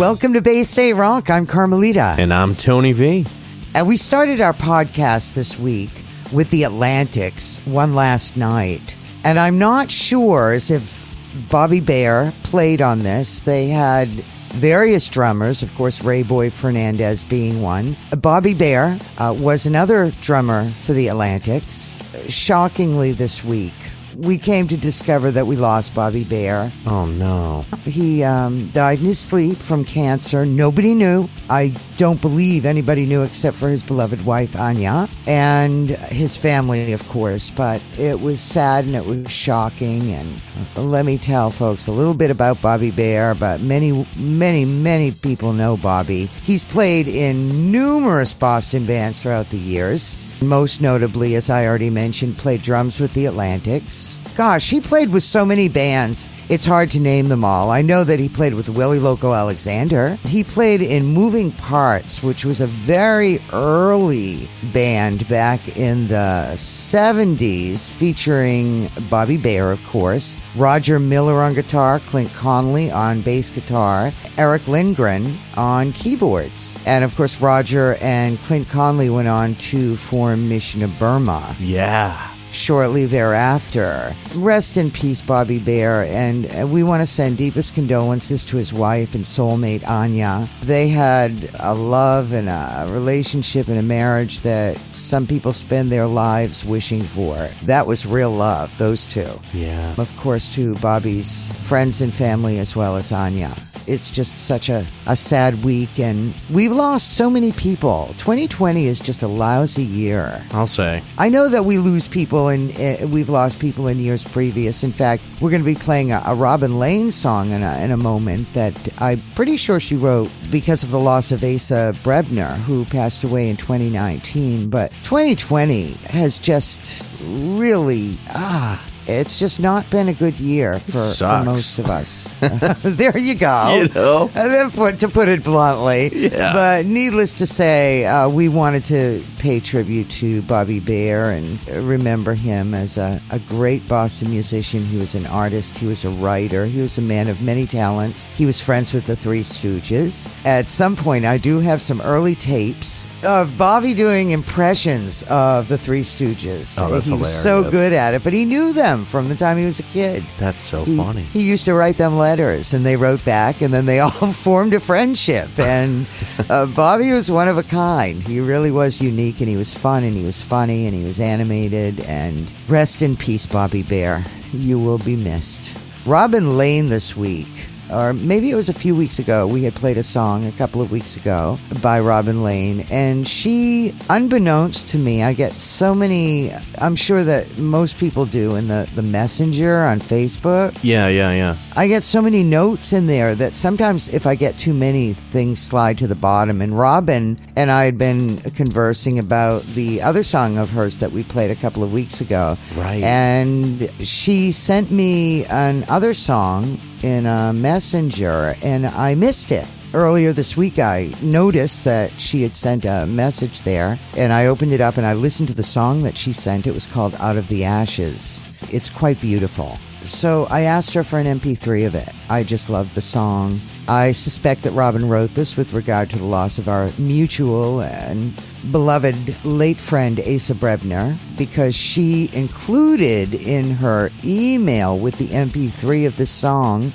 Welcome to Bay State Rock. I'm Carmelita. And I'm Tony V. And we started our podcast this week with the Atlantics one last night. And I'm not sure as if Bobby Bear played on this. They had various drummers, of course, Ray Boy Fernandez being one. Bobby Bear uh, was another drummer for the Atlantics. Shockingly, this week, we came to discover that we lost Bobby Bear. Oh no. He um, died in his sleep from cancer. Nobody knew. I don't believe anybody knew except for his beloved wife, Anya, and his family, of course. But it was sad and it was shocking. And let me tell folks a little bit about Bobby Bear, but many, many, many people know Bobby. He's played in numerous Boston bands throughout the years. Most notably, as I already mentioned, played drums with the Atlantics. Gosh, he played with so many bands, it's hard to name them all. I know that he played with Willie Loco Alexander. He played in Moving Parts, which was a very early band back in the 70s, featuring Bobby Bear, of course, Roger Miller on guitar, Clint Conley on bass guitar, Eric Lindgren on keyboards. And of course, Roger and Clint Conley went on to form Mission of Burma Yeah. shortly thereafter. Rest in peace, Bobby Bear. And uh, we want to send deepest condolences to his wife and soulmate, Anya. They had a love and a relationship and a marriage that some people spend their lives wishing for. That was real love, those two. Yeah. Of course, to Bobby's friends and family as well as Anya. It's just such a, a sad week, and we've lost so many people. 2020 is just a lousy year. I'll say. I know that we lose people and uh, we've lost people in years previous. In fact, we're going to be playing a, a Robin Lane song in a, in a moment that I'm pretty sure she wrote because of the loss of Asa Brebner, who passed away in 2019. But 2020 has just really, ah, it's just not been a good year for, for most of us. there you go. You know? And then put, to put it bluntly. Yeah. But needless to say, uh, we wanted to pay tribute to Bobby Bear and remember him as a, a great Boston musician. He was an artist, he was a writer, he was a man of many talents. He was friends with the Three Stooges. At some point, I do have some early tapes of Bobby doing impressions of the Three Stooges. Oh, that's he was so good at it, but he knew them from the time he was a kid. That's so He, funny. he used to write them letters, and they wrote back, and then they all formed a friendship. And uh, Bobby was one of a kind. He really was unique, and he was fun, and he was funny, and he was animated. And rest in peace, Bobby Bear. You will be missed. Robin Lane this week. Or maybe it was a few weeks ago. We had played a song a couple of weeks ago by Robin Lane, and she, unbeknownst to me, I get so many. I'm sure that most people do in the the messenger on Facebook. Yeah, yeah, yeah. I get so many notes in there that sometimes if I get too many, things slide to the bottom. And Robin and I had been conversing about the other song of hers that we played a couple of weeks ago. Right. And she sent me another song in a messenger and I missed it. Earlier this week, I noticed that she had sent a message there, and I opened it up and I listened to the song that she sent. It was called Out of the Ashes. It's quite beautiful. So I asked her for an MP3 of it. I just loved the song. I suspect that Robin wrote this with regard to the loss of our mutual and beloved late friend Asa Brebner because she included in her email with the MP3 of the song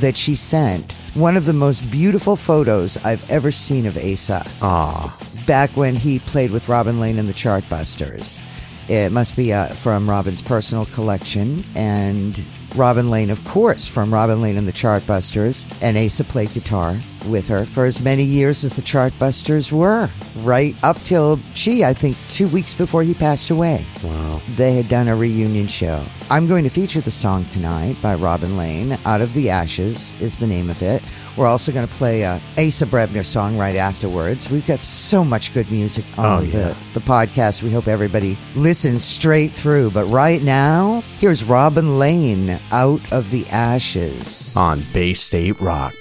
that she sent one of the most beautiful photos I've ever seen of Asa. Ah, back when he played with Robin Lane and the Chartbusters. It must be uh, from Robin's personal collection, and Robin Lane, of course, from Robin Lane and the Chartbusters, and Asa played guitar with her for as many years as the Chartbusters were, right up till, she, I think two weeks before he passed away. wow. They had done a reunion show. I'm going to feature the song tonight by Robin Lane. Out of the Ashes is the name of it. We're also going to play a Asa Brebner song right afterwards. We've got so much good music on Oh, yeah. the, the podcast. We hope everybody listens straight through. But right now, here's Robin Lane, Out of the Ashes. On Bay State Rock.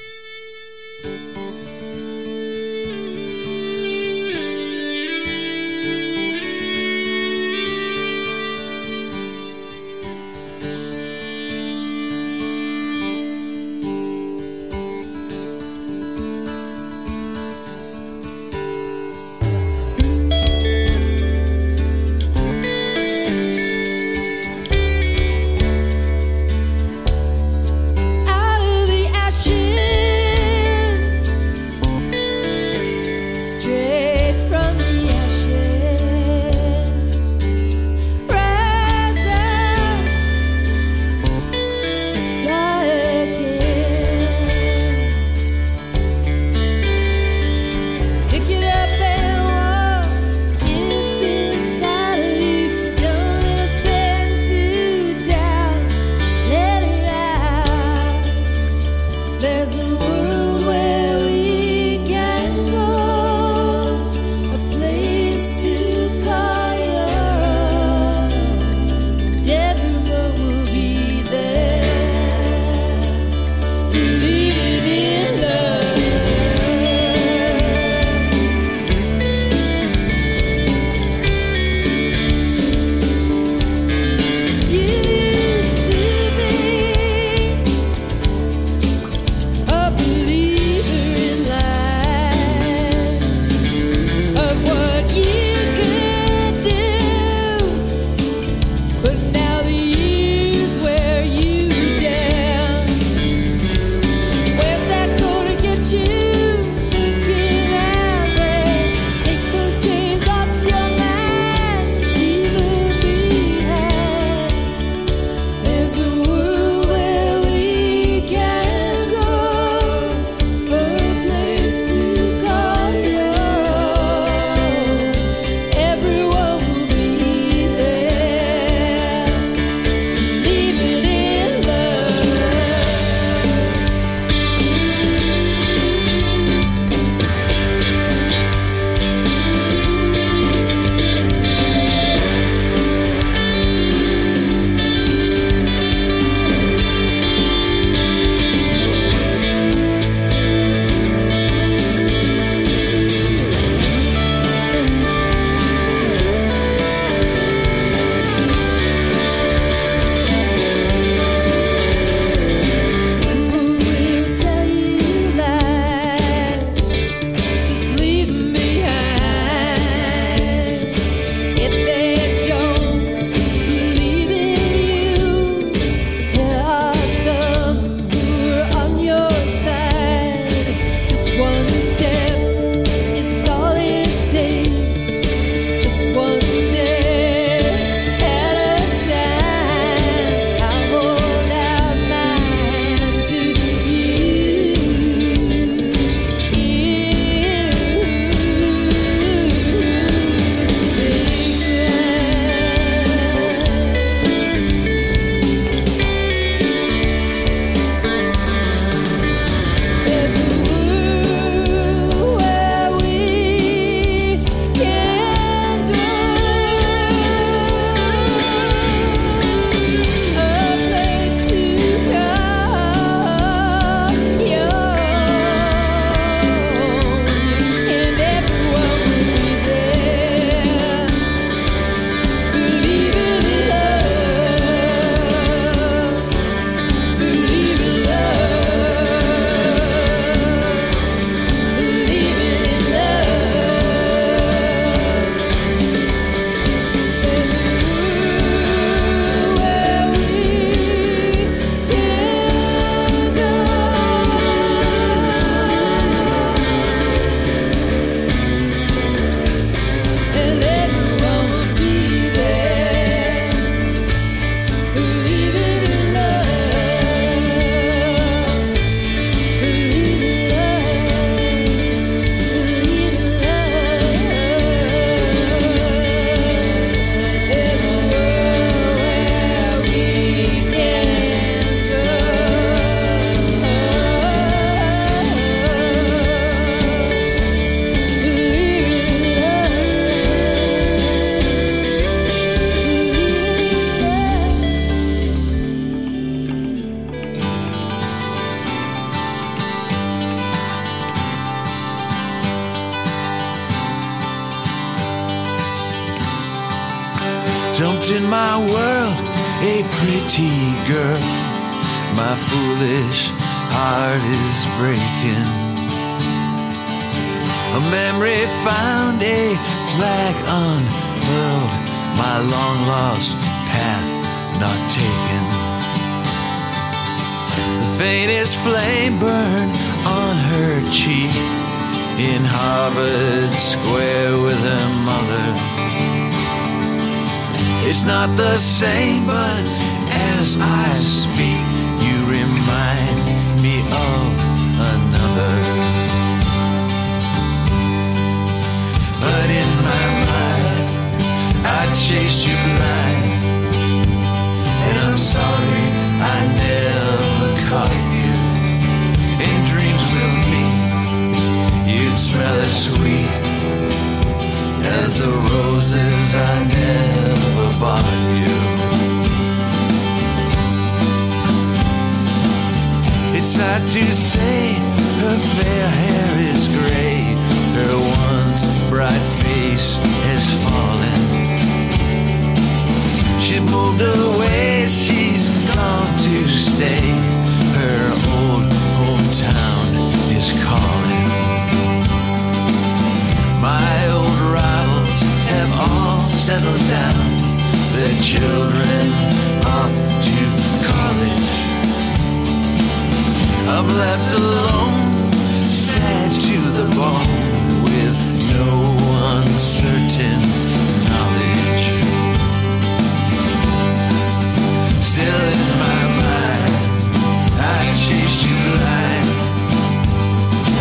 Dumped in my world a pretty girl. My foolish heart is breaking. A memory found, a flag unfurled, my long lost path not taken. The faintest flame burned on her cheek in Harvard Square with her mother. It's not the same, but as I speak, you remind me of another. But in my mind, I chase you blind. And I'm sorry I never caught you. In dreams with me, you'd smell as sweet as the roses I never you. It's hard to say her fair hair is gray, her once bright face has fallen. She's moved away, she's gone to stay. Her old hometown is calling. My old rivals have all settled down. Their children off to college. I'm left alone, sad to the bone, with no uncertain knowledge. Still in my mind, I chase you blind.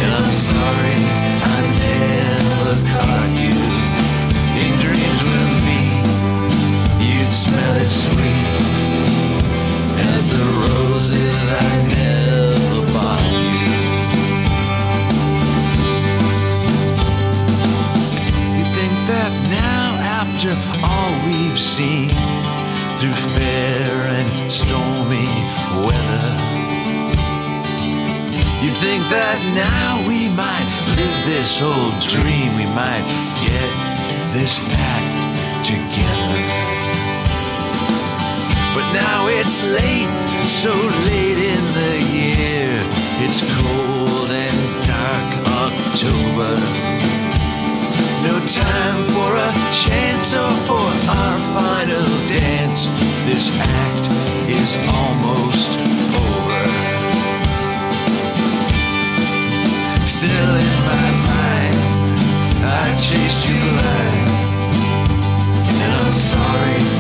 And I'm sorry I never caught you. As sweet as the roses I never bought you. You think that now, after all we've seen, through fair and stormy weather, you think that now we might live this old dream, we might get this it's late, so late in the year. It's cold and dark October. No time for a chance or for our final dance. This act is almost over. Still in my mind, I chased you blind. And I'm sorry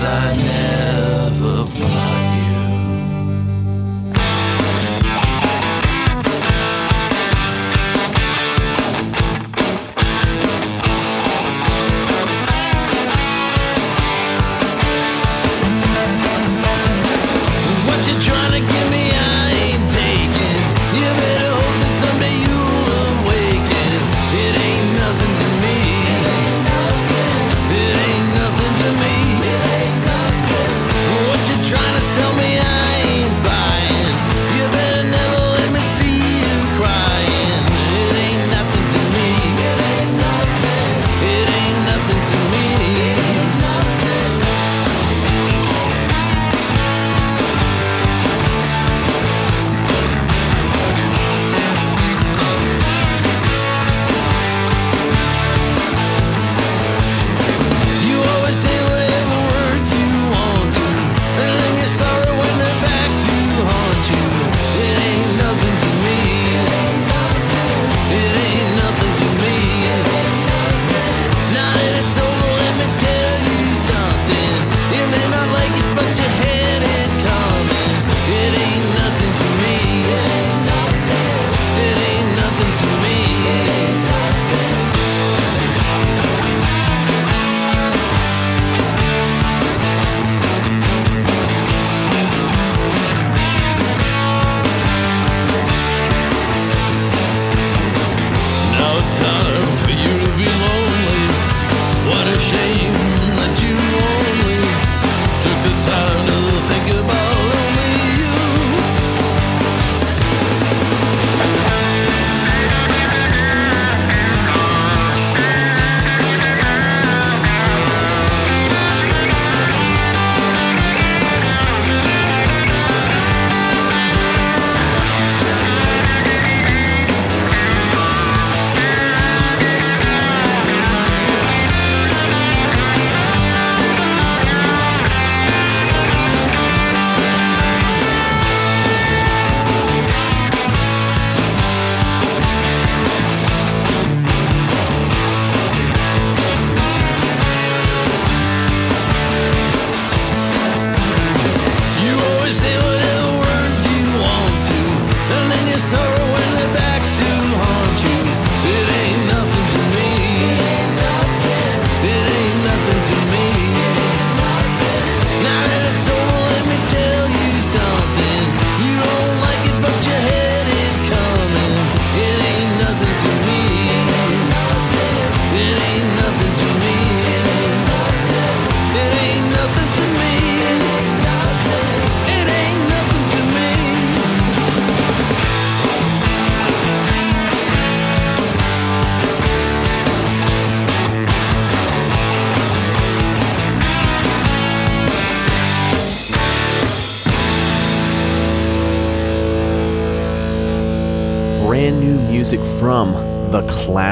I never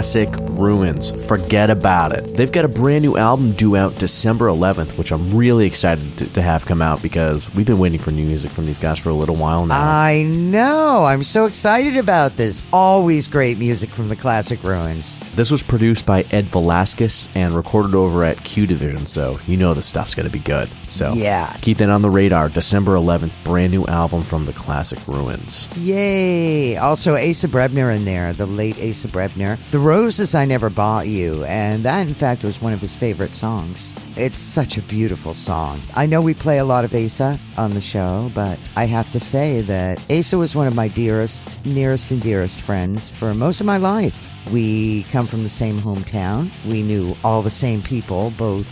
classic ruins. Forget about it. They've got a brand new album due out December 11th, which I'm really excited to, to have come out because we've been waiting for new music from these guys for a little while now. I know. I'm so excited about this. Always great music from the classic ruins. This was produced by Ed Velasquez and recorded over at Q Division, so you know the stuff's going to be good. So Yeah. keep that on the radar. December 11th, brand new album from the classic ruins. Yay! Also, Asa Brebner in there, the late Asa Brebner. The Roses I Never Bought You, and that, in fact, was one of his favorite songs. It's such a beautiful song. I know we play a lot of Asa on the show, but I have to say that Asa was one of my dearest, nearest, and dearest friends for most of my life. We come from the same hometown. We knew all the same people, both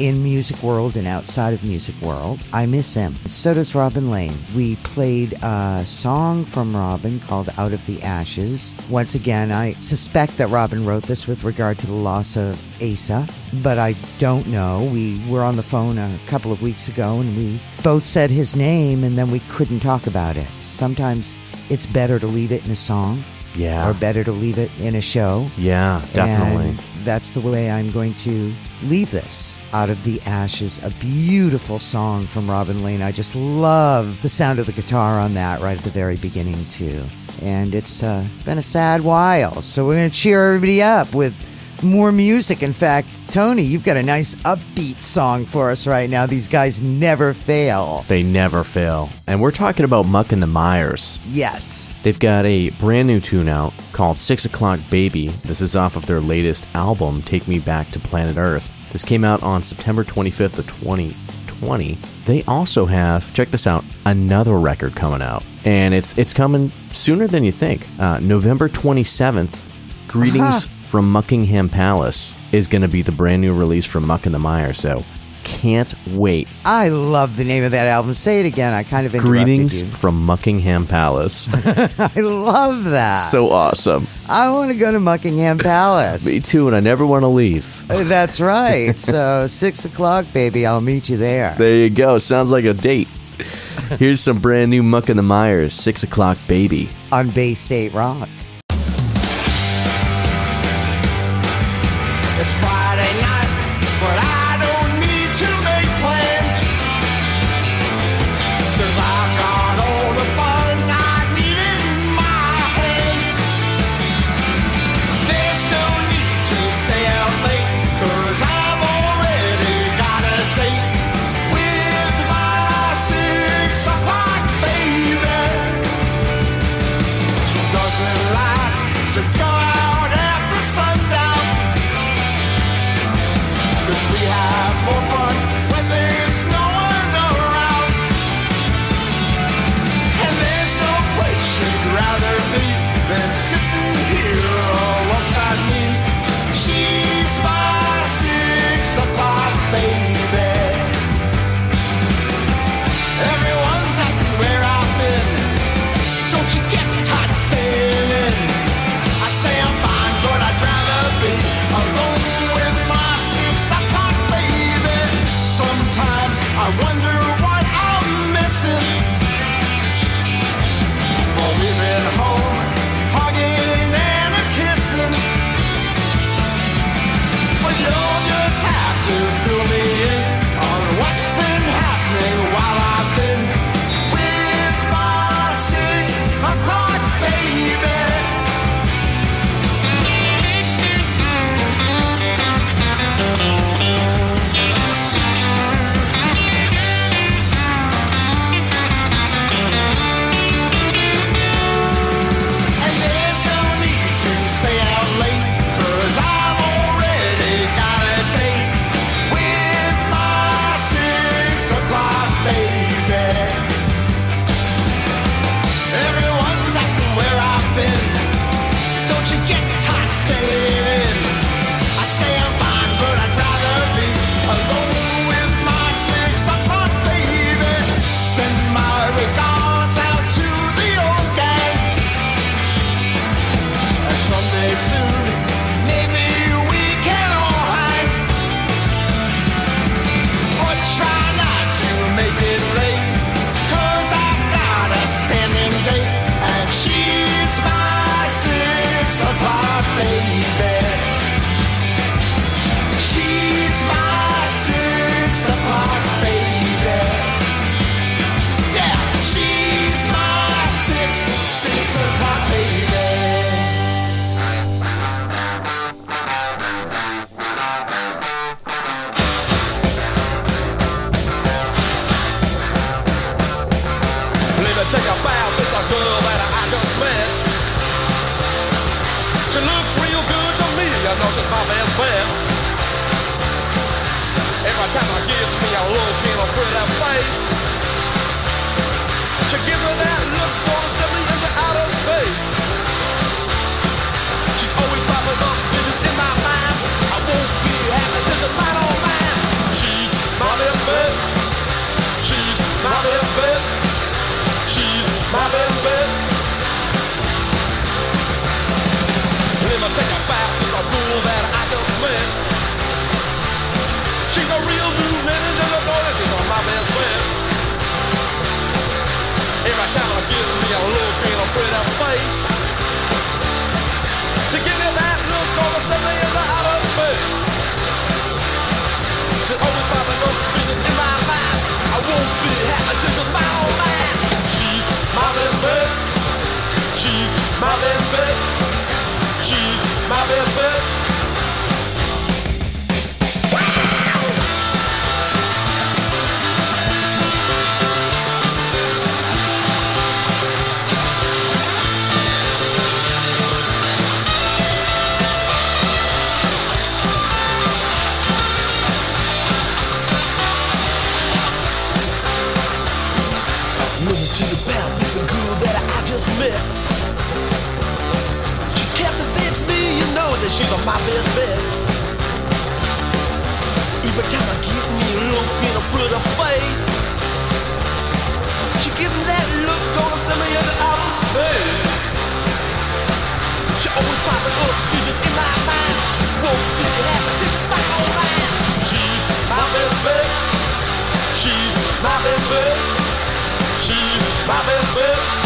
in music world and outside of music world. I miss him. So does Robin Lane. We played a song from Robin called Out of the Ashes. Once again, I suspect that Robin wrote this with regard to the loss of Asa, but I don't know. We were on the phone a couple of weeks ago and we both said his name and then we couldn't talk about it. Sometimes it's better to leave it in a song Yeah. or better to leave it in a show. Yeah, definitely. And that's the way I'm going to leave this. Out of the Ashes, a beautiful song from Robin Lane. I just love the sound of the guitar on that right at the very beginning, too. And it's uh, been a sad while, so we're going to cheer everybody up with more music. In fact, Tony, you've got a nice upbeat song for us right now. These guys never fail. They never fail. And we're talking about Muck and the Mires. Yes. They've got a brand new tune out called Six O'Clock Baby. This is off of their latest album, Take Me Back to Planet Earth. This came out on September 25th of 2020. They also have, check this out, another record coming out. And it's it's coming sooner than you think. Uh, November 27th, Greetings from Muckingham Palace is going to be the brand new release from Muck and the Mire. So can't wait. I love the name of that album. Say it again. I kind of interrupted Greetings you. from Muckingham Palace. I love that. so awesome. I want to go to Buckingham Palace. Me too, and I never want to leave. Uh, that's right. So six o'clock, baby. I'll meet you there. There you go. Sounds like a date. Here's some brand new Muck and the Mires, 6 o'clock baby. on Bay State Rock. About this a girl that I just met. She looks real good to me, I know she's my best bet. Every time I give me a look in her pretty face, she gives me that look, gonna send me into outer space. She's always popping up, visions in my mind. I won't be happy till she's mine, my best bet. She's on my best bet. Time I give me a look in her pretty face, she gives me that look, gonna send me into outer space. She always popping up visions in my mind. Won't be happy she's my old man. She's my best bet. She's my best bet. She's my best bet.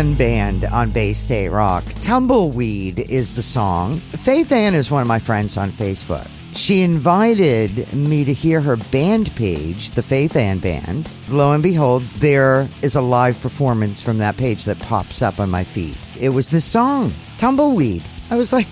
Ann Band on Bay State Rock. Tumbleweed is the song. Faith Ann is one of my friends on Facebook. She invited me to hear her band page, the Faith Ann Band. Lo and behold, there is a live performance from that page that pops up on my feed. It was this song, Tumbleweed. I was like,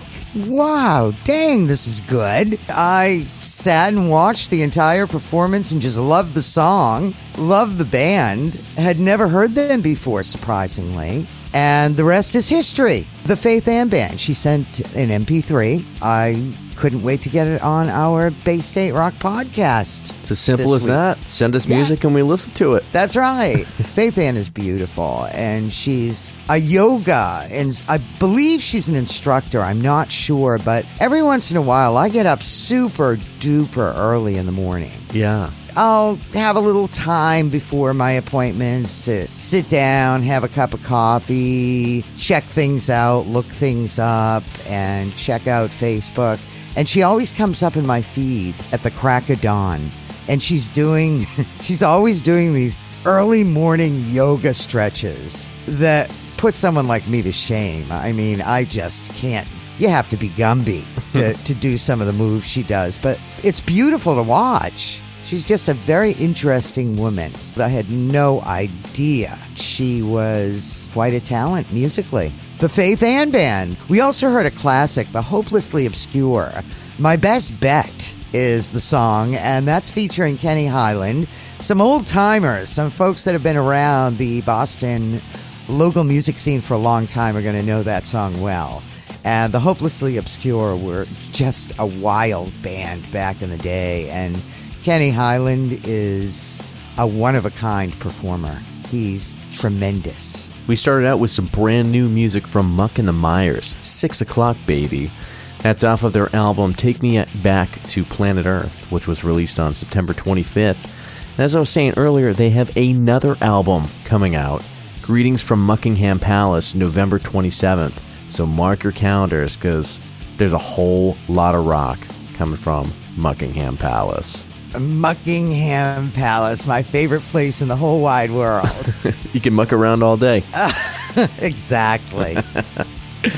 wow, dang, this is good. I sat and watched the entire performance and just loved the song, loved the band, had never heard them before, surprisingly. And the rest is history. The Faith Ann Band. She sent an MP3. I couldn't wait to get it on our Bay State Rock podcast. It's as simple as week. that. Send us Yeah. music and we listen to it. That's right. Faith Ann is beautiful, and she's a yoga, and I believe she's an instructor. I'm not sure, but every once in a while, I get up super duper early in the morning. Yeah. I'll have a little time before my appointments to sit down, have a cup of coffee, check things out, look things up, and check out Facebook. And she always comes up in my feed at the crack of dawn. And she's doing, she's always doing these early morning yoga stretches that put someone like me to shame. I mean, I just can't you have to be Gumby to, to do some of the moves she does. But it's beautiful to watch. She's just a very interesting woman. I had no idea she was quite a talent musically. The Faith Ann Band. We also heard a classic, The Hopelessly Obscure. My Best Bet is the song, and that's featuring Kenne Highland. Some old timers, some folks that have been around the Boston local music scene for a long time are going to know that song well. And the Hopelessly Obscure were just a wild band back in the day. And Kenne Highland is a one of a kind performer. He's tremendous. We started out with some brand new music from Muck and the Mires, 6 O'Clock Baby. That's off of their album Take Me Back to Planet Earth, which was released on September 25th. And as I was saying earlier, they have another album coming out, Greetings from Muckingham Palace, November 27th. So mark your calendars because there's a whole lot of rock coming from Muckingham Palace. Muckingham Palace, my favorite place in the whole wide world. You can muck around all day. exactly. I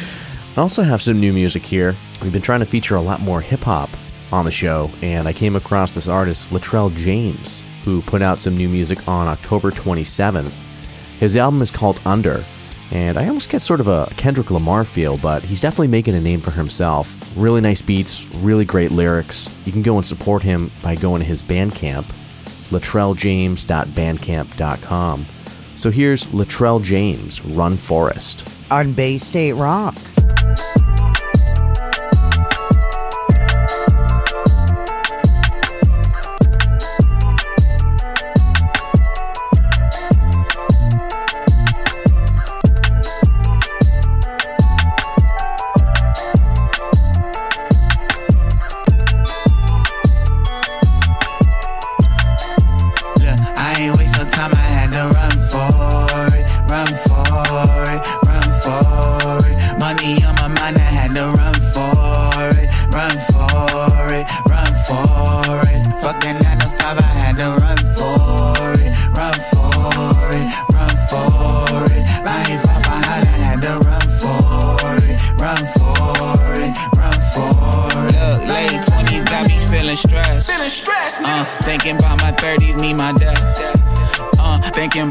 also have some new music here. We've been trying to feature a lot more hip hop on the show, and I came across this artist, Latrell James, who put out some new music on October 27th. His album is called Under, and I almost get sort of a Kendrick Lamar feel, but he's definitely making a name for himself. Really nice beats, really great lyrics. You can go and support him by going to his Bandcamp, latrelljames.bandcamp.com. So here's Latrell James, Run Forest. On Bay State Rock.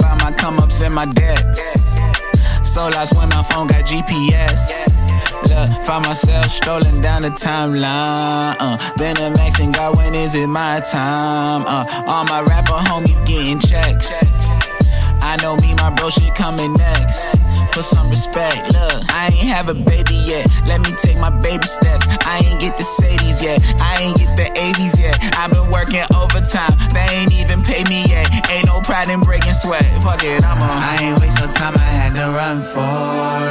About my come ups and my debts. So lost when my phone got GPS. Look, find myself strolling down the timeline. Uh, been a max and God, when is it my time? Uh, all my rapper homies getting checks. I know me, my bro, shit coming next. Put some respect, look. I ain't have a baby yet. Let me take my baby steps. I ain't get the Sadies yet. I ain't get the 80s yet. I've been working overtime. They ain't even pay me yet. Ain't no pride in breaking sweat. Fuck it, I'm on. I ain't waste no time. I had to run for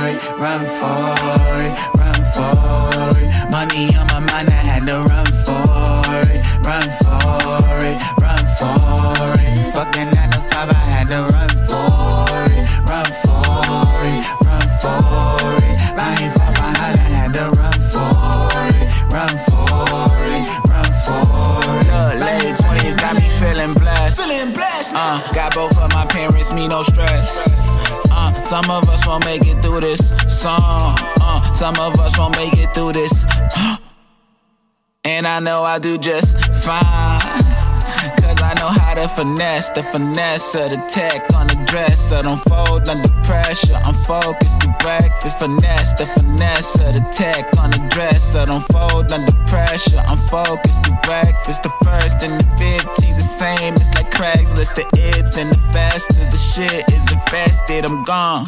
it, run for it, run for it. Money on my mind. I had to run for it, run for it, run for it. Fuck that nine to five. I Uh, got both of my parents, me no stress. Uh, some of us won't make it through this song. Uh, some of us won't make it through this. And I know I do just fine. I know how to finesse, the finesse of the tech on the dress. I don't fold under pressure. I'm focused to breakfast. Finesse, the finesse of the tech on the dress. I don't fold under pressure. I'm focused to breakfast. The first and the 15's the same. It's like Craigslist, the it's and the fastest. The shit is infested. I'm gone.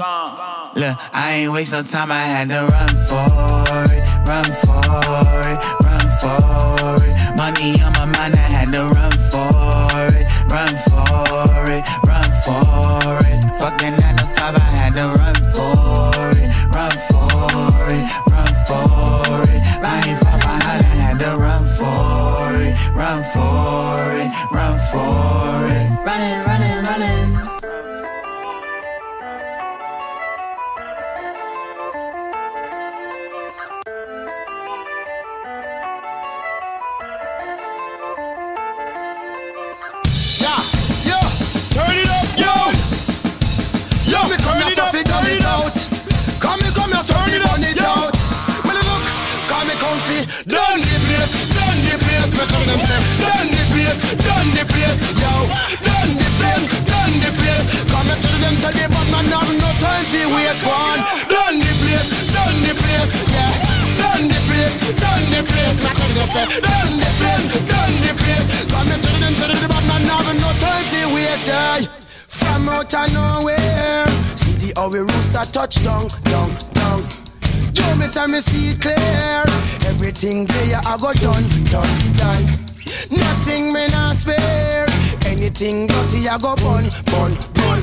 Look, I ain't waste no time, I had to run for it, run for it, run for it. Money on my mind, I had to run them say, done the place, done the place. Yo, done the place, done the place. Come me tell them say the bad man have no time fi waste one. Done the place, done the place. Yeah, done the place, done the place. Me tell them say, done the place, done the place. Come me tell them say the bad man have no time fi waste. Yeah. From out of nowhere, see the how we rooster touchdown, down, down. Joe, me say me see it clear. Everything there I go done, done, done. Nothing me not spare. Anything dirty I go bun, bun, bun.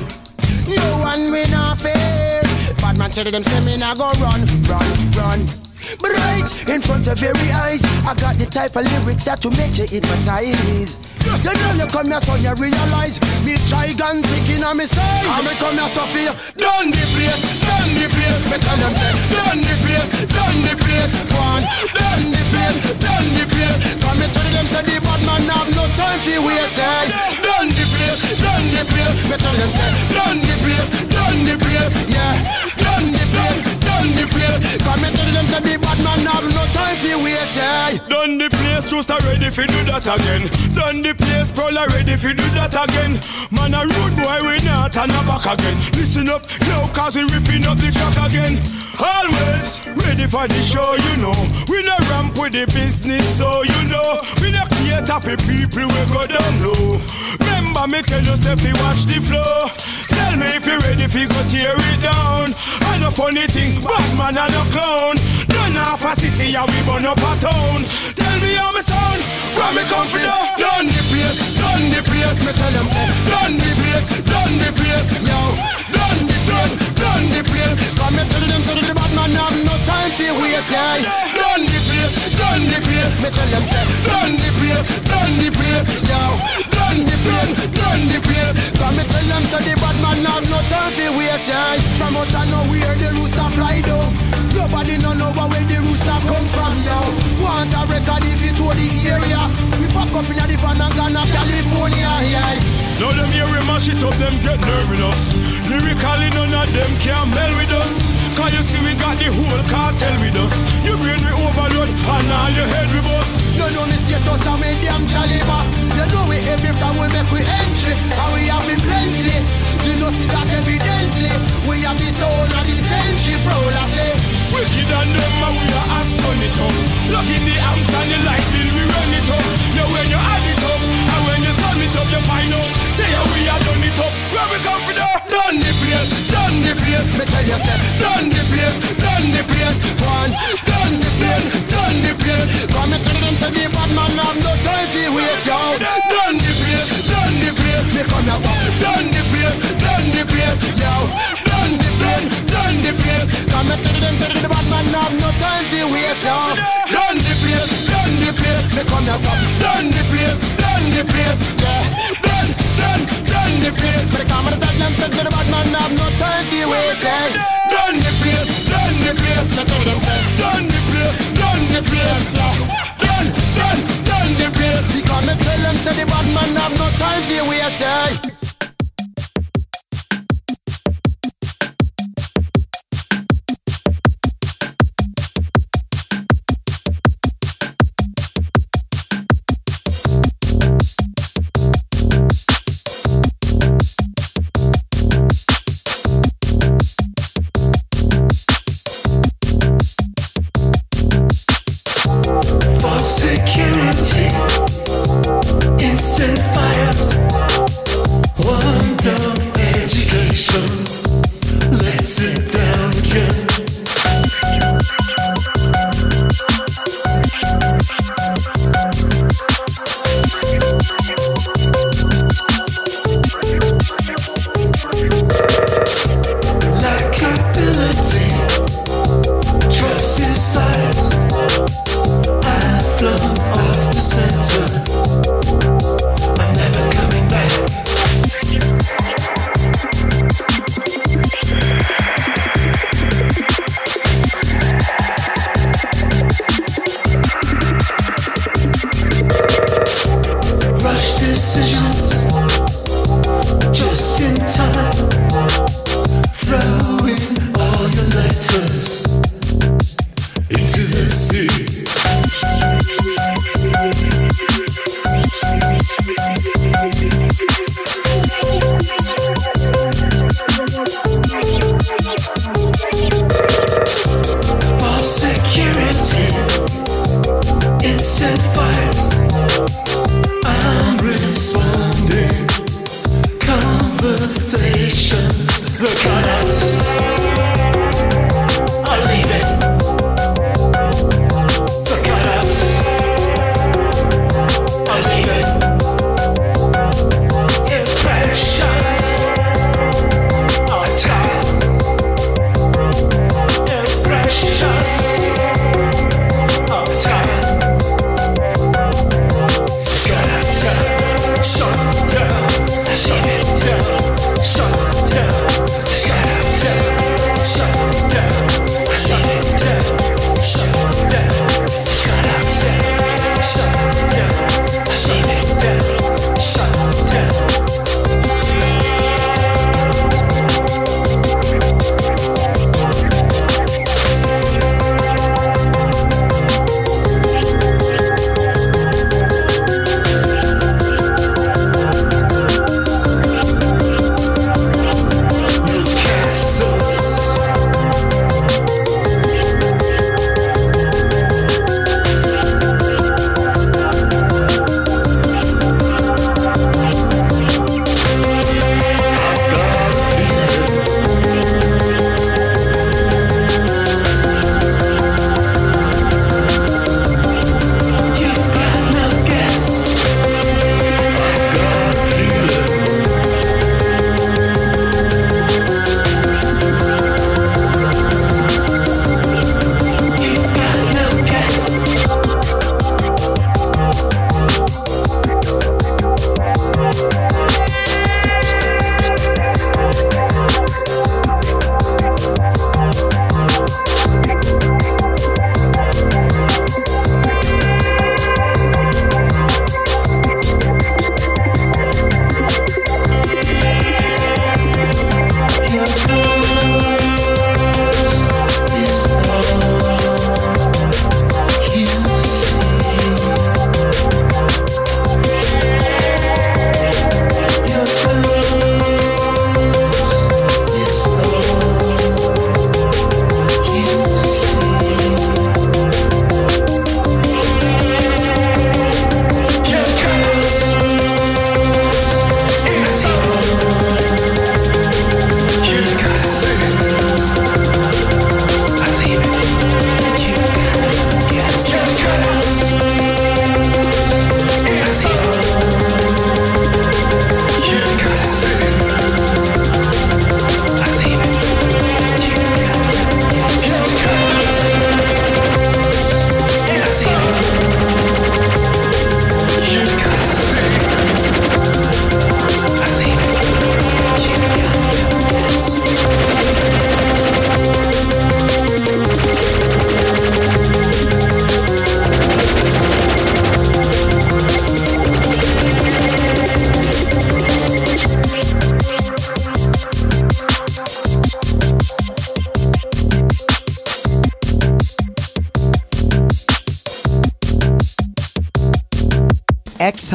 No one me not fair. Bad man tell them say me not go run, run, run. But right in front of your eyes, I got the type of lyrics that will make you hypnotize. You know you come here so you realize me gigantic in a me size. I me come here so feel done the place, done the place. Me tell them say done the place, done the place. One, done the place, done the place. Come me tell them say the bad man have no time for waste. Done the place, done the place. Me tell them say done the place, done the place. Yeah, done the place, done the place. Come me tell them say the bad man have no time for waste. Yeah. Done the place, a ready for do that again. Done the place, prowler ready for do that again. Man a rude boy, we not turn a back again. Listen up, yo, cause we ripping up the track again. Always ready for the show, you know. We no ramp with the business, so you know. We no cater for people we go down low. Remember me tell you if you watch the flow. Tell me if you ready for go tear it down. I no funny thing, bad man and no clown. Done half a city and we burn up a town. Tell me how me sound, where me come from. Done the place, done the place. Me tell them say, done the place, done the place. Yo, place, done the place. Come me tell them say the bad man have no time for waste. Yeah, done the place, done the place. Me tell them say, done the place, done the place. Yo, done the place, done the place. Come me tell them say the bad man have no time for waste. Yeah, from out of nowhere the rooster fly down. Nobody no know where the rooster come from. Yo, want a record if it to the area. We pack up in van and gone to California. Yeah. Now them here we mash it up, them get nervous. Lyrically none of them can meld with us. Cause you see we got the whole cartel with us. You brain we overload and all your head we bust. You know me status and me damn caliber. You know we every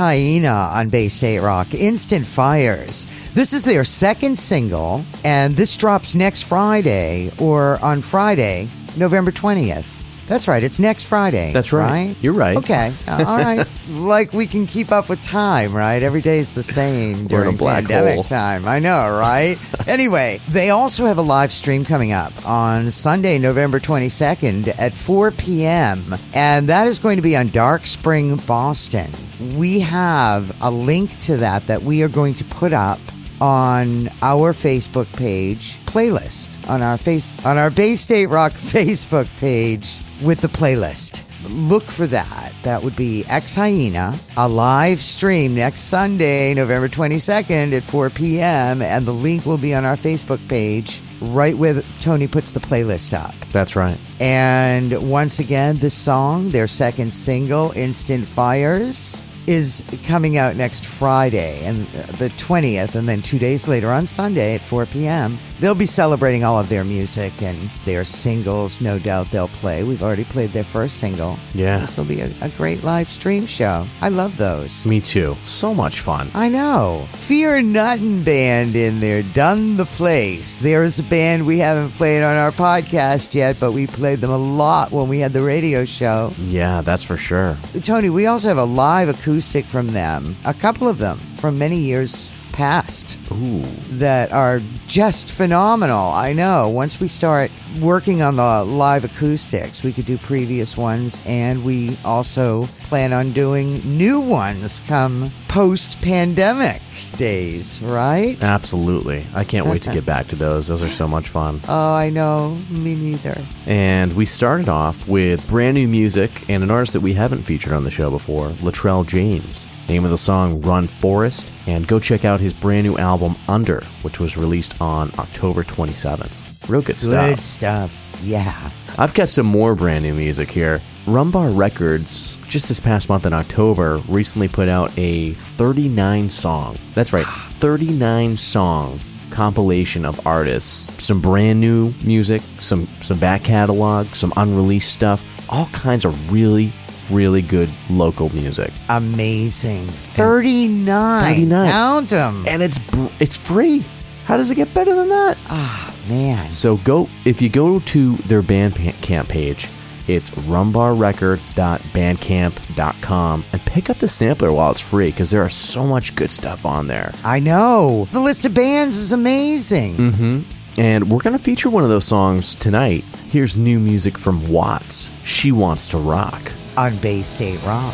Hyena on Bay State Rock, Instant Fires. This is their second single, and this drops next Friday or on Friday, November 20th. That's right, it's next Friday. That's right. You're right. Okay, uh, all right. like we can keep up with time, right? Every day is the same We're in a during pandemic hole. time. I know, right? anyway, they also have a live stream coming up on Sunday, November 22nd at 4 p.m. And that is going to be on Dark Spring, Boston. We have a link to that that we are going to put up on our Facebook page playlist on our face on our Bay State Rock Facebook page with the playlist. Look for that. That would be Ex Hyena, a live stream next Sunday, November 22nd at 4 p.m. And the link will be on our Facebook page right where Tony puts the playlist up. That's right. And once again, this song, their second single, Instant Fires, is coming out next Friday and uh, the 20th. And then two days later on Sunday at 4 p.m., they'll be celebrating all of their music and their singles. No doubt they'll play. We've already played their first single. Yeah. This will be a, a great live stream show. I love those. Me too. So much fun. I know. Fear Nuttin' Band in there, done the place. There is a band we haven't played on our podcast yet, but we played them a lot when we had the radio show. Yeah, that's for sure. Tony, we also have a live acoustic from them, a couple of them from many years past Ooh. that are just phenomenal. I know. Once we start working on the live acoustics, we could do previous ones, and we also plan on doing new ones come post pandemic days, right? Absolutely. I can't wait to get back to those. Those are so much fun. Oh, I know. Me neither. And we started off with brand new music and an artist that we haven't featured on the show before, Latrell James. Name of the song Run Forest, and go check out his brand new album Under, which was released on October 27th. Real good stuff. Good stuff. Yeah. I've got some more brand new music here. Rumbar Records, just this past month in October, recently put out a 39 song. That's right, 39 song compilation of artists. Some brand new music, some some back catalog, some unreleased stuff, all kinds of really really good local music. Amazing. 39. 39. Count them. And it's it's free. How does it get better than that? Ah, man. So go if you go to their Bandcamp page, it's rumbarrecords.bandcamp.com and pick up the sampler while it's free because there are so much good stuff on there. I know. The list of bands is amazing. Mm-hmm. And we're gonna feature one of those songs tonight. Here's new music from Watts. She wants to rock. On Bay State Rock.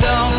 don't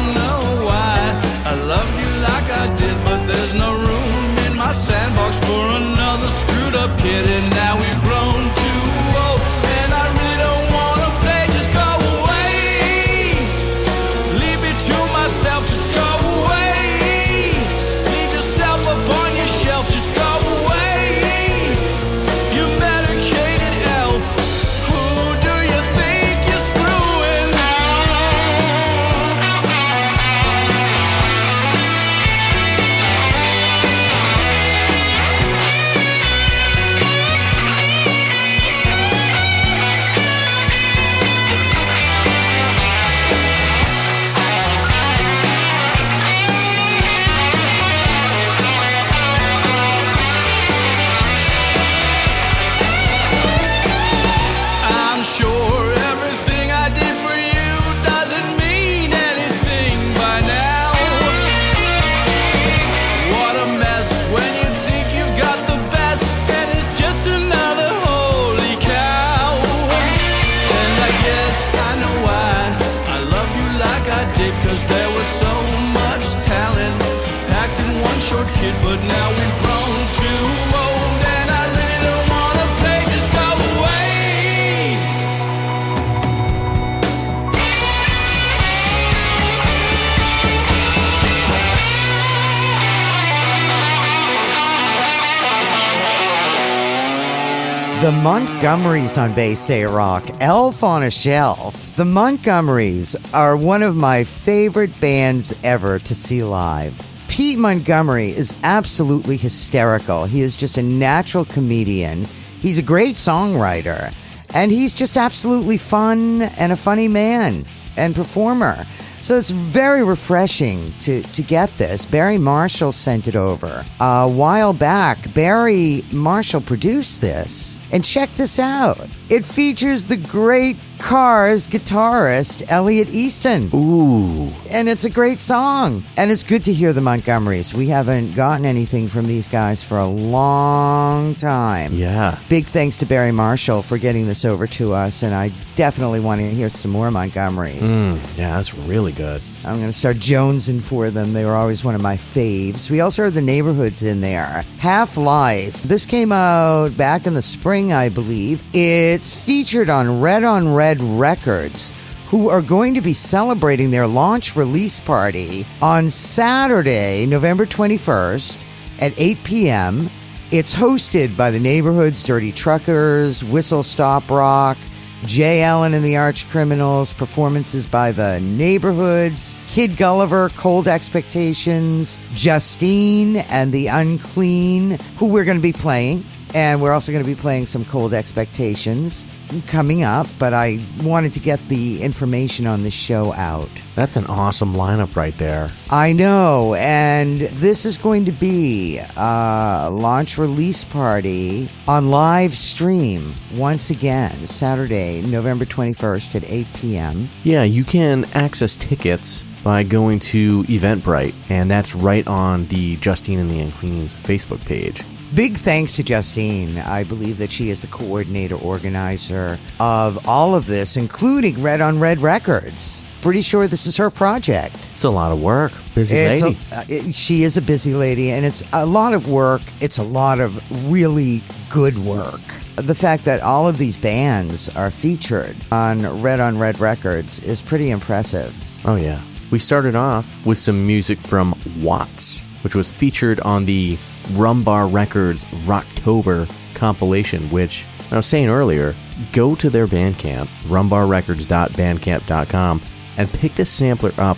The Montgomerys on Bay State Rock, Elf on a Shelf. The Montgomerys are one of my favorite bands ever to see live. Pete Montgomery is absolutely hysterical. He is just a natural comedian. He's a great songwriter. And he's just absolutely fun and a funny man and performer. So it's very refreshing to, to get this. Barry Marshall sent it over uh, a while back. Barry Marshall produced this. And check this out it features the great Cars guitarist Elliot Easton. Ooh. And it's a great song. And it's good to hear the Montgomerys. We haven't gotten anything from these guys for a long time. Yeah. Big thanks to Barry Marshall for getting this over to us, and I definitely want to hear some more Montgomerys. Mm, yeah, that's really good. I'm going to start jonesing for them. They were always one of my faves. We also heard the neighborhoods in there. Half Life. This came out back in the spring, I believe. It's featured on Red on Red Records, who are going to be celebrating their launch release party on Saturday, November 21st at 8 p.m. It's hosted by the neighborhood's Dirty Truckers, Whistle Stop Rock, Jay Allen and the Arch Criminals, performances by the Neighborhoods, Kid Gulliver, Cold Expectations, Justine and the Unclean, who we're going to be playing. And we're also going to be playing some Cold Expectations coming up, but I wanted to get the information on the show out. That's an awesome lineup right there. I know, and this is going to be a launch release party on live stream once again, Saturday, November 21st at 8 p.m. Yeah, you can access tickets by going to Eventbrite, and that's right on the Justine and the Uncleans Facebook page. Big thanks to Justine. I believe that she is the coordinator, organizer of all of this, including Red on Red Records. Pretty sure this is her project. It's a lot of work. Busy It's lady. A, uh, it- she is a busy lady, and it's a lot of work. It's a lot of really good work. The fact that all of these bands are featured on Red on Red Records is pretty impressive. Oh, yeah. We started off with some music from Watts, which was featured on the Rumbar Records Rocktober compilation, which I was saying earlier, go to their Bandcamp, rumbarrecords.bandcamp.com, and pick this sampler up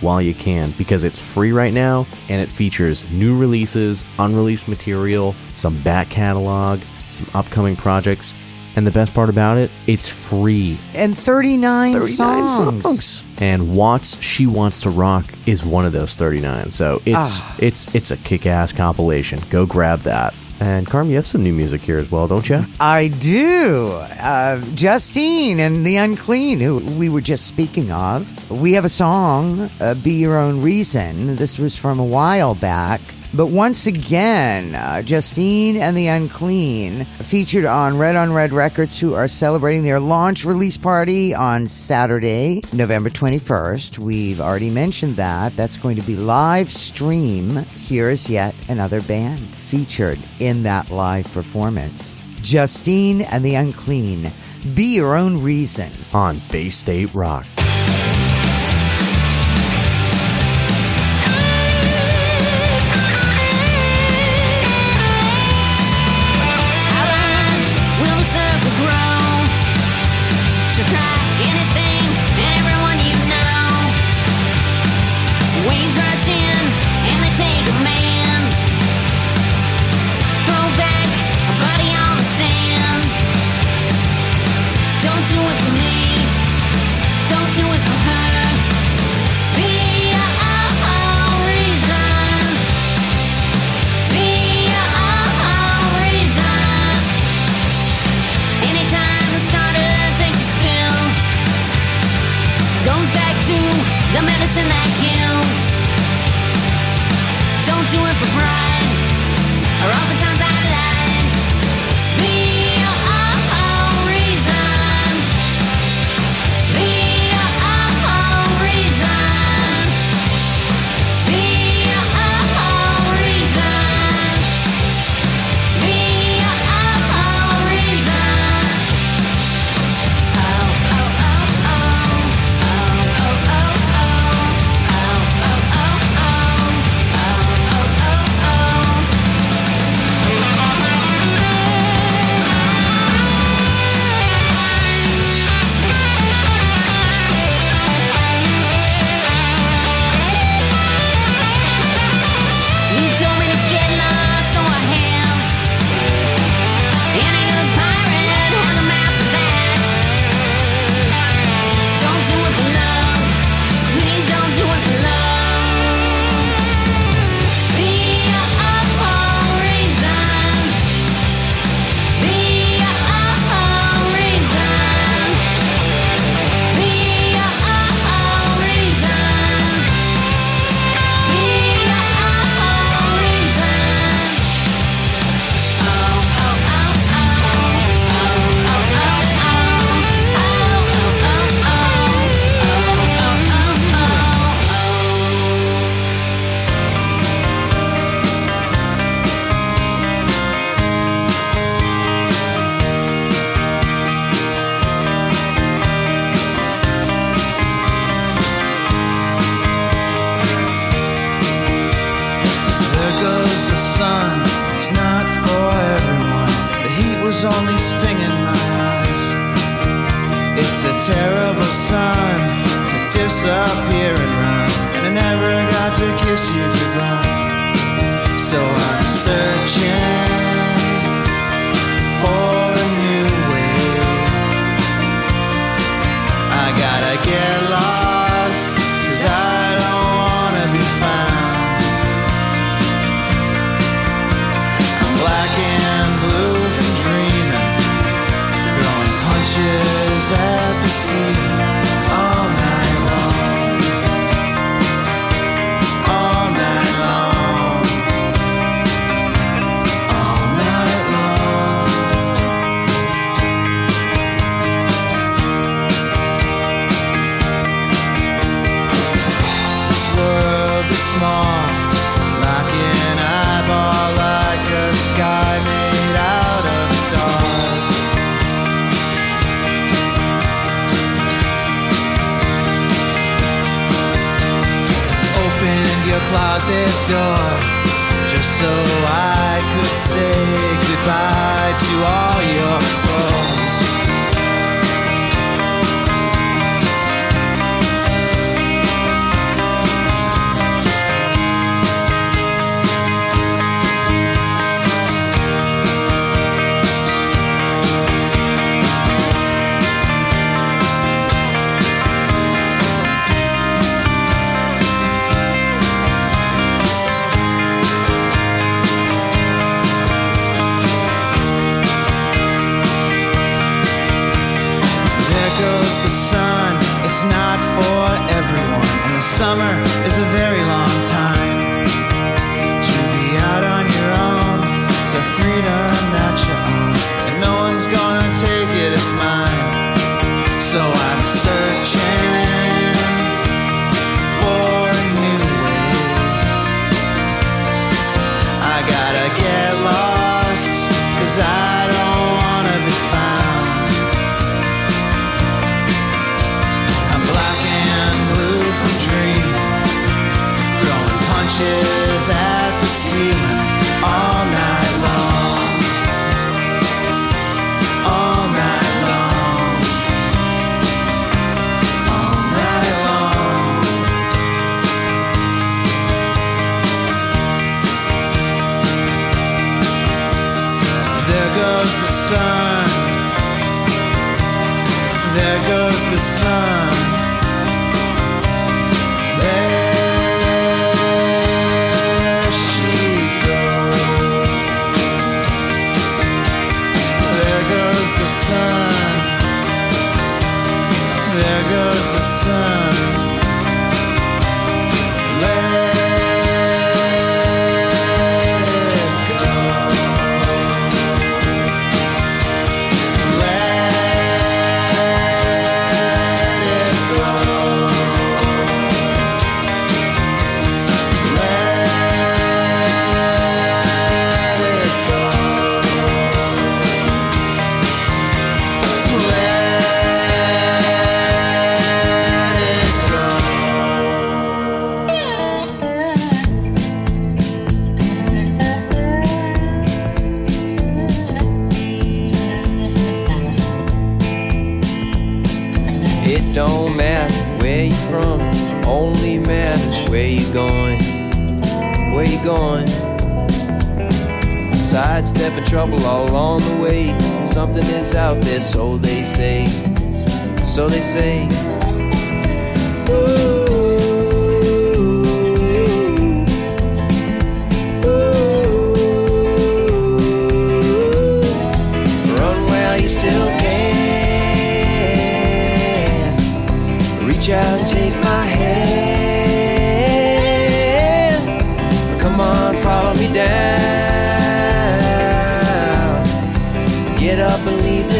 while you can because it's free right now and it features new releases, unreleased material, some back catalog, some upcoming projects, and the best part about it, it's free. And 39, 39 songs. songs. And Watts She Wants to Rock is one of those 39. So it's Ah. it's it's a kick-ass compilation. Go grab that. And Carm, you have some new music here as well, don't you? I do. Uh, Justine and the Unclean, who we were just speaking of. We have a song, uh, Be Your Own Reason. This was from a while back. But once again, uh, Justine and the Unclean featured on Red on Red Records, who are celebrating their launch release party on Saturday, November 21st. We've already mentioned that. That's going to be live stream. Here is yet another band featured in that live performance. Justine and the Unclean. Be your own reason. on Bay State Rock.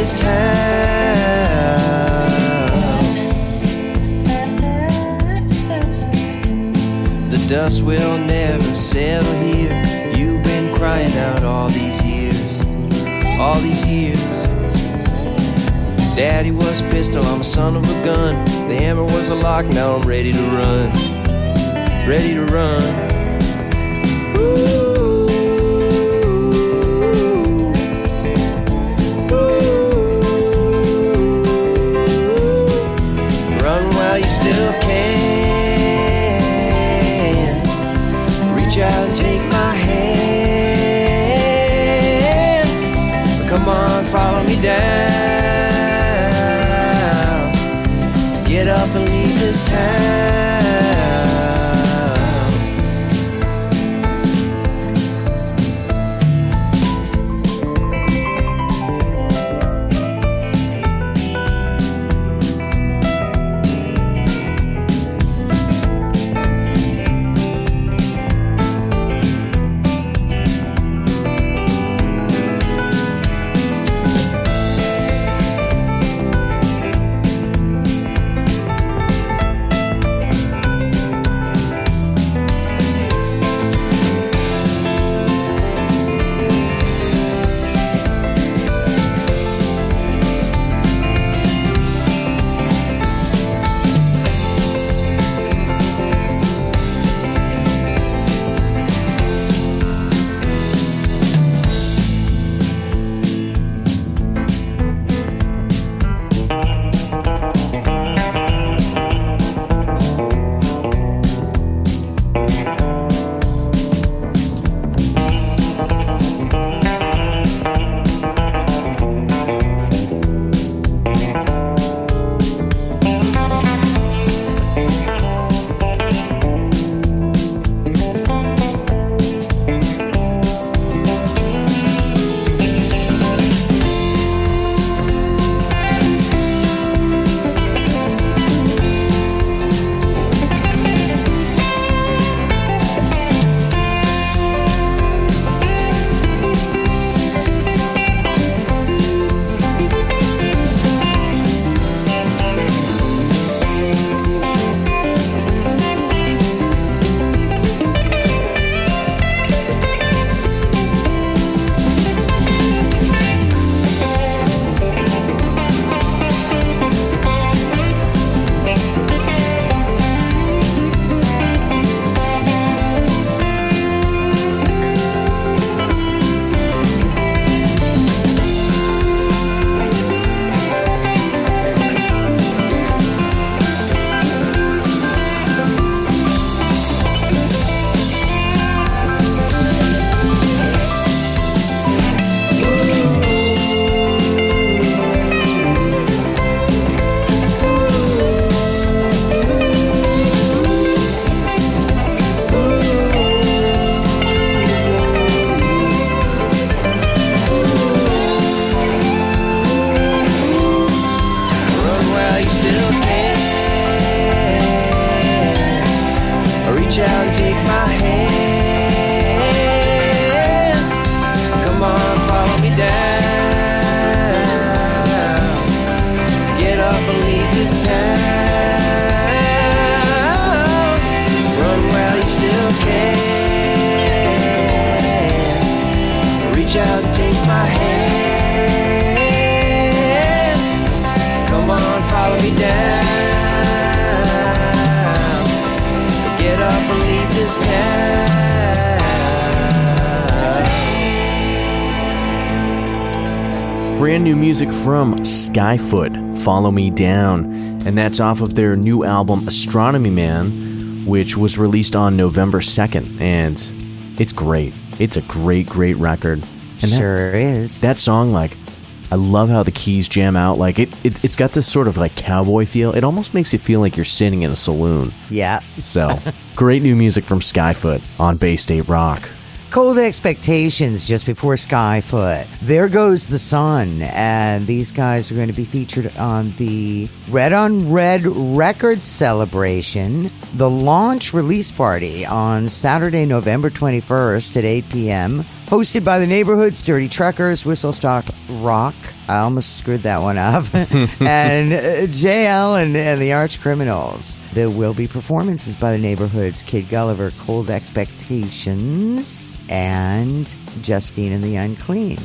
This town. The dust will never settle here. You've been crying out all these years, all these years. Daddy was a pistol, I'm a son of a gun. The hammer was a lock, now I'm ready to run. Ready to run. Run still can. Reach out and take my hand. Come on, follow me down. From Skyfoot, Follow Me Down, and that's off of their new album Astronomy Man, which was released on November 2nd, and it's great. It's a great, great record. And that- sure is. that song like i love how the keys jam out like it, it it's got this sort of like cowboy feel it almost makes you feel like you're sitting in a saloon yeah. so great new music from skyfoot on bay state rock Cold Expectations just before Skyfoot. There Goes the Sun. And these guys are going to be featured on the Red on Red record celebration, the launch release party on Saturday, November 21st at 8 p.m. Hosted by the Neighborhood's Dirty Truckers, Whistle Stop Rock. I almost screwed that one up. and uh, JL and, and the Arch Criminals. There will be performances by the Neighborhood's Kid Gulliver, Cold Expectations, and Justine and the Unclean,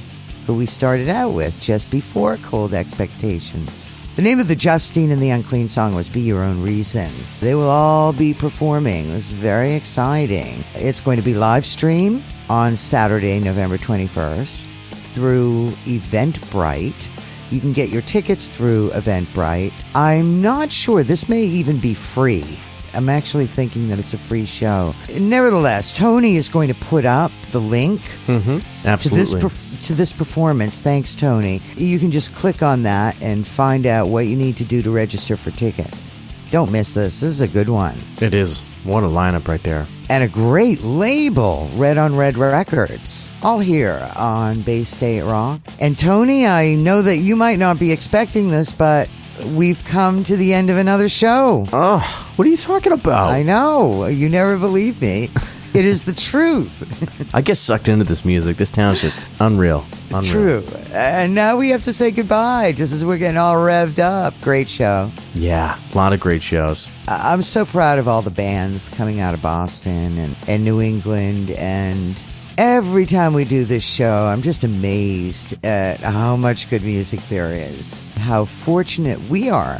who we started out with just before Cold Expectations. The name of the Justine and the Unclean song was Be Your Own Reason. They will all be performing. This is very exciting. It's going to be live stream on Saturday, November 21st through Eventbrite. You can get your tickets through Eventbrite. I'm not sure. This may even be free. I'm actually thinking that it's a free show. Nevertheless, Tony is going to put up the link mm-hmm. to this perf- to this performance. Thanks, Tony. You can just click on that and find out what you need to do to register for tickets. Don't miss this. This is a good one. it is what a lineup right there And a great label, Red on Red Records. All here on Bay State Rock. And Tony, I know that you might not be expecting this, but we've come to the end of another show. oh what are you talking about I know. You never believe me. It is the truth. I get sucked into this music this town's just unreal unreal True. And now we have to say goodbye just as we're getting all revved up. Great show. yeah a lot of great shows I'm so proud of all the bands coming out of Boston and, and New England. And every time we do this show, I'm just amazed at how much good music there is. How fortunate we are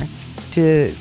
to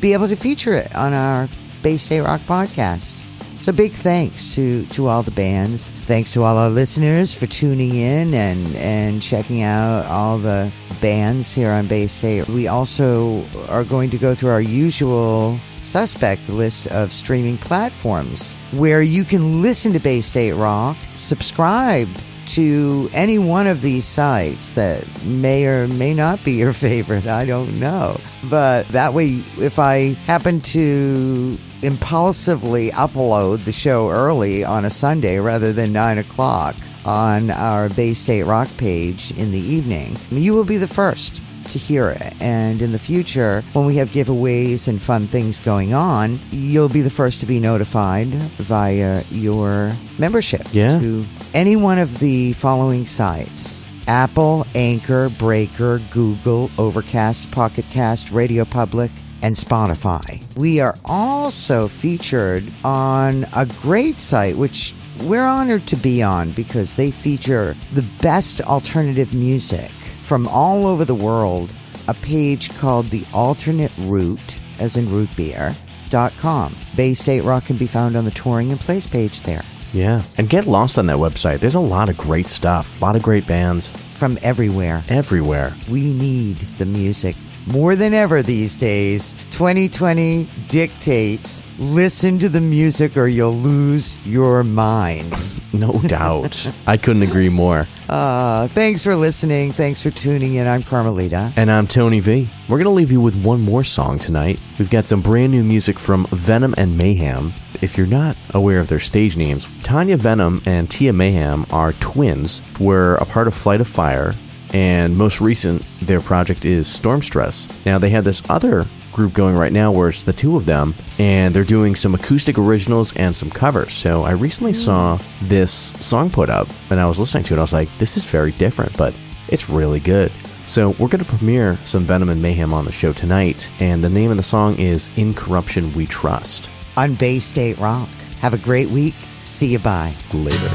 be able to feature it on our Bay State Rock podcast. So big thanks to, to all the bands. Thanks to all our listeners for tuning in and, and checking out all the bands here on Bay State. We also are going to go through our usual suspect list of streaming platforms where you can listen to Bay State Rock, subscribe to any one of these sites that may or may not be your favorite. I don't know. But that way, if I happen to impulsively upload the show early on a Sunday rather than 9 o'clock on our Bay State Rock page in the evening, you will be the first to hear it. And in the future, when we have giveaways and fun things going on, you'll be the first to be notified via your membership Yeah. to any one of the following sites. Apple, Anchor, Breaker, Google, Overcast, Pocket Cast, Radio Public, and Spotify. We are also featured on a great site, which we're honored to be on because they feature the best alternative music from all over the world. A page called The Alternate Route, as in root beer, dot com. Bay State Rock can be found on the touring and place page there. yeah and get lost on that website there's a lot of great stuff a lot of great bands From everywhere. everywhere We need the music more than ever these days. 2020 dictates listen to the music or you'll lose your mind. no doubt i couldn't agree more Uh, thanks for listening. Thanks for tuning in. I'm Carmelita. And I'm Tony V. We're going to leave you with one more song tonight. We've got some brand new music from Venom and Mayhem. If you're not aware of their stage names, Tanya Venom and Tia Mayhem are twins, were a part of Flight of Fire, and most recent, their project is Storm Stress. Now, they have this other group going right now where it's the two of them and they're doing some acoustic originals and some covers. So I recently mm. saw this song put up and I was listening to it. I was like, this is very different, but it's really good. So we're going to premiere some Venom and Mayhem on the show tonight, and the name of the song is In Corruption We Trust. On Bay State Rock. Have a great week. See you. Bye. Later.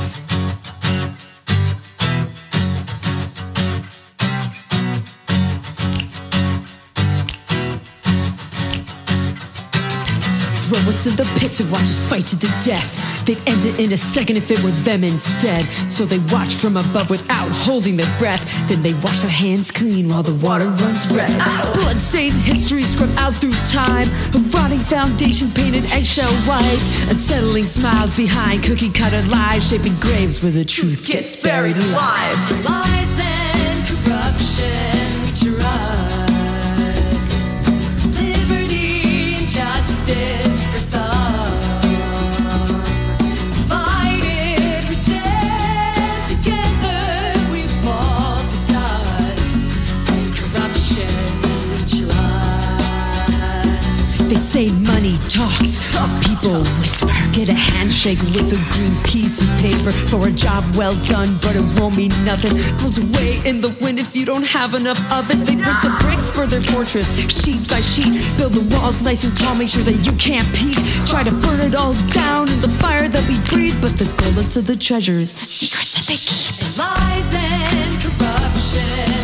Us in the watch us fight to the death. They'd end it in a second if it were them instead. So they watch from above without holding their breath. Then they wash their hands clean while the water runs red. Blood-stained history scrubbed out through time. A rotting foundation painted eggshell white. Unsettling smiles behind cookie-cutter lies, shaping graves where the truth gets buried alive. Lies and corruption we trust. Say money talks, people whisper. Get a handshake with a green piece of paper for a job well done, but it won't mean nothing. Goes away in the wind if you don't have enough of it. They break the bricks for their fortress, sheet by sheet. Build the walls nice and tall, make sure that you can't peek. Try to burn it all down in the fire that we breathe, but the goalless of the treasure is the secrets that they keep. Lies and corruption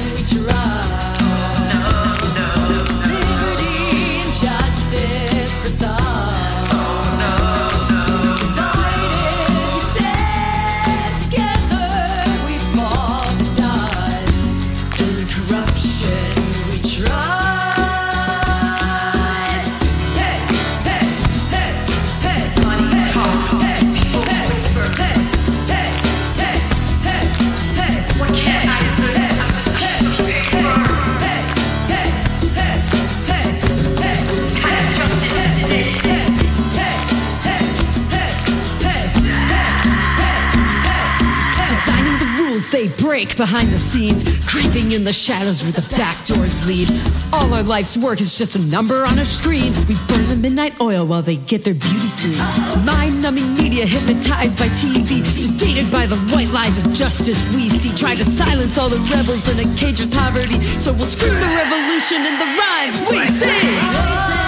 break behind the scenes, creeping in the shadows where the back doors lead. All our life's work is just a number on a screen. We burn the midnight oil while they get their beauty sleep. Mind numbing media hypnotized by TV, sedated by the white lies of justice we see. Try to silence all the rebels in a cage of poverty, so we'll scream the revolution in the rhymes we sing.